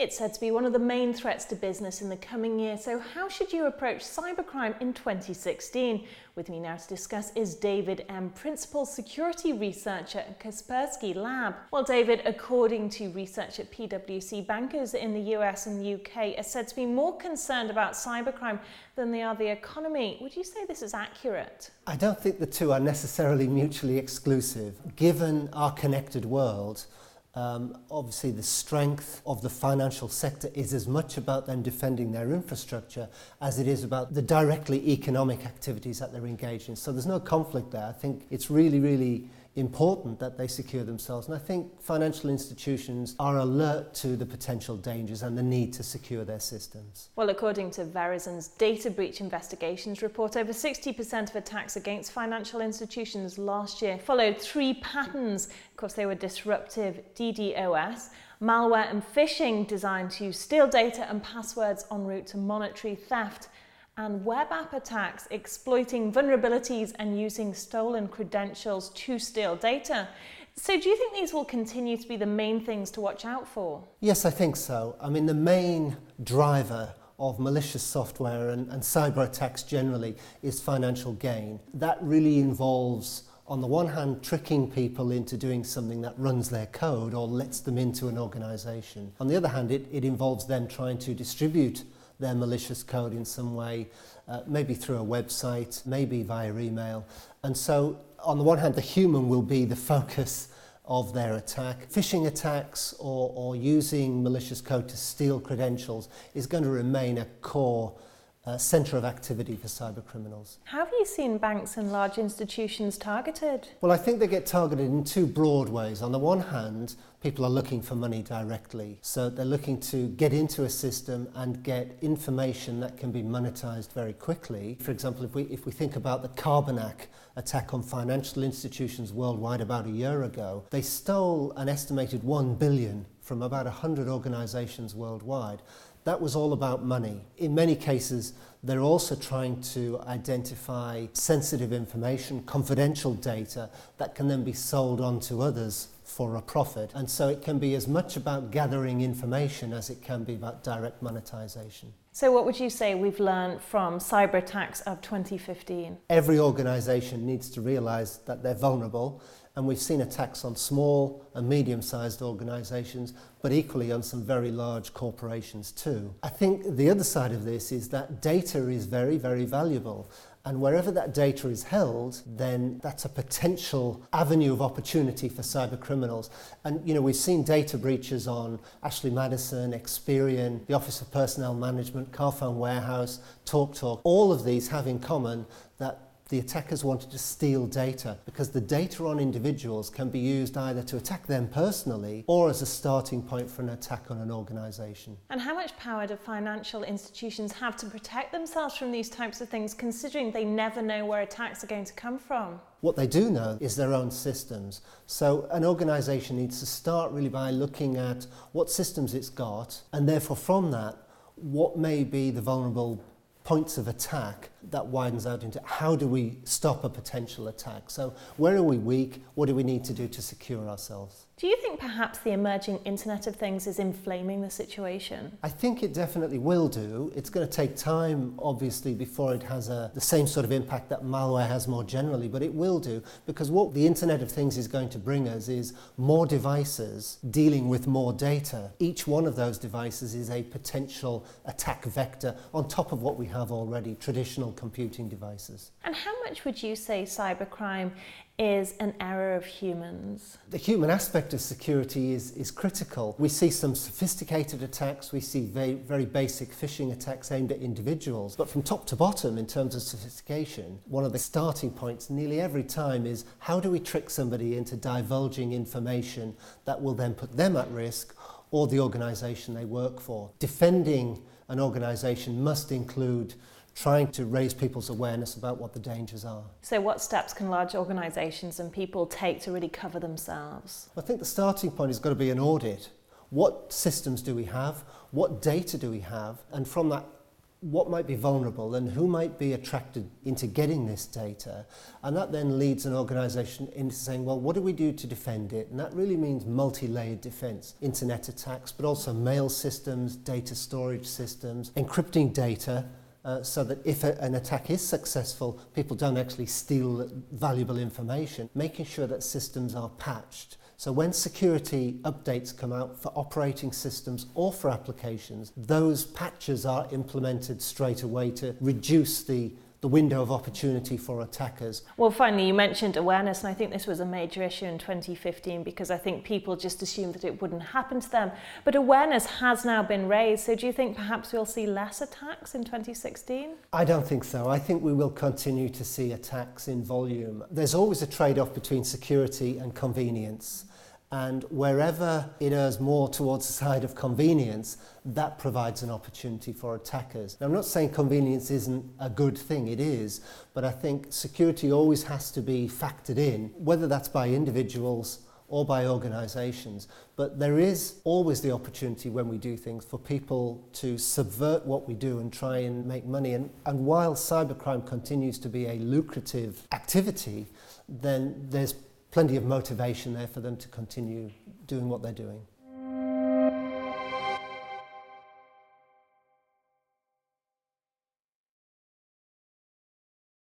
It's said to be one of the main threats to business in the coming year, so how should you approach cybercrime in 2016? With me now to discuss is David M., Principal Security Researcher at Kaspersky Lab. Well, David, according to research at PwC, bankers in the US and UK are said to be more concerned about cybercrime than they are the economy. Would you say this is accurate? I don't think the two are necessarily mutually exclusive. Given our connected world, Um, obviously, the strength of the financial sector is as much about them defending their infrastructure as it is about the directly economic activities that they're engaged in. So there's no conflict there. I think it's really, really important that they secure themselves. And I think financial institutions are alert to the potential dangers and the need to secure their systems. Well, according to Verizon's data breach investigations report, over 60% of attacks against financial institutions last year followed three patterns. Of course, they were disruptive DDoS malware and phishing designed to steal data and passwords en route to monetary theft, and web app attacks exploiting vulnerabilities and using stolen credentials to steal data. So, do you think these will continue to be the main things to watch out for? Yes, I think so. I mean, the main driver of malicious software and, and cyber attacks generally is financial gain. That really involves on the one hand, tricking people into doing something that runs their code or lets them into an organization. On the other hand, it, it involves them trying to distribute their malicious code in some way, uh, maybe through a website, maybe via email. And so, on the one hand, the human will be the focus of their attack. Phishing attacks or, or using malicious code to steal credentials is going to remain a core uh, centre of activity for cyber criminals. Have you seen banks and large institutions targeted? Well, I think they get targeted in two broad ways. On the one hand, people are looking for money directly. So they're looking to get into a system and get information that can be monetized very quickly. For example, if we, if we think about the Carbonac attack on financial institutions worldwide about a year ago, they stole an estimated 1 billion from about 100 organizations worldwide. That was all about money. In many cases, they're also trying to identify sensitive information, confidential data that can then be sold on to others for a profit. And so it can be as much about gathering information as it can be about direct monetization. So, what would you say we've learned from cyber attacks of 2015? Every organization needs to realize that they're vulnerable and we've seen attacks on small and medium-sized organisations, but equally on some very large corporations too. I think the other side of this is that data is very, very valuable. And wherever that data is held, then that's a potential avenue of opportunity for cyber criminals. And, you know, we've seen data breaches on Ashley Madison, Experian, the Office of Personnel Management, Carphone Warehouse, TalkTalk, Talk, all of these have in common that the attackers wanted to steal data because the data on individuals can be used either to attack them personally or as a starting point for an attack on an organisation. And how much power do financial institutions have to protect themselves from these types of things, considering they never know where attacks are going to come from? What they do know is their own systems. So an organisation needs to start really by looking at what systems it's got, and therefore from that, what may be the vulnerable points of attack that widens out into how do we stop a potential attack? So where are we weak? What do we need to do to secure ourselves? Do you think perhaps the emerging Internet of Things is inflaming the situation? I think it definitely will do. It's going to take time, obviously, before it has a, the same sort of impact that malware has more generally, but it will do because what the Internet of Things is going to bring us is more devices dealing with more data. Each one of those devices is a potential attack vector on top of what we have already traditional computing devices. And how much would you say cybercrime is an error of humans. The human aspect of security is, is critical. We see some sophisticated attacks, we see very, very basic phishing attacks aimed at individuals. But from top to bottom, in terms of sophistication, one of the starting points nearly every time is how do we trick somebody into divulging information that will then put them at risk or the organisation they work for? Defending an organisation must include trying to raise people's awareness about what the dangers are. So what steps can large organisations and people take to really cover themselves? I think the starting point has got to be an audit. What systems do we have? What data do we have? And from that, what might be vulnerable and who might be attracted into getting this data? And that then leads an organisation into saying, well, what do we do to defend it? And that really means multi-layered defence, internet attacks, but also mail systems, data storage systems, encrypting data, Uh, so that if a, an attack is successful, people don't actually steal valuable information. Making sure that systems are patched. So when security updates come out for operating systems or for applications, those patches are implemented straight away to reduce the the window of opportunity for attackers. Well, finally, you mentioned awareness, and I think this was a major issue in 2015 because I think people just assumed that it wouldn't happen to them. But awareness has now been raised, so do you think perhaps we'll see less attacks in 2016? I don't think so. I think we will continue to see attacks in volume. There's always a trade off between security and convenience. And wherever it errs more towards the side of convenience, that provides an opportunity for attackers. Now, I'm not saying convenience isn't a good thing, it is, but I think security always has to be factored in, whether that's by individuals or by organisations. But there is always the opportunity when we do things for people to subvert what we do and try and make money. And, and while cybercrime continues to be a lucrative activity, then there's plenty of motivation there for them to continue doing what they're doing.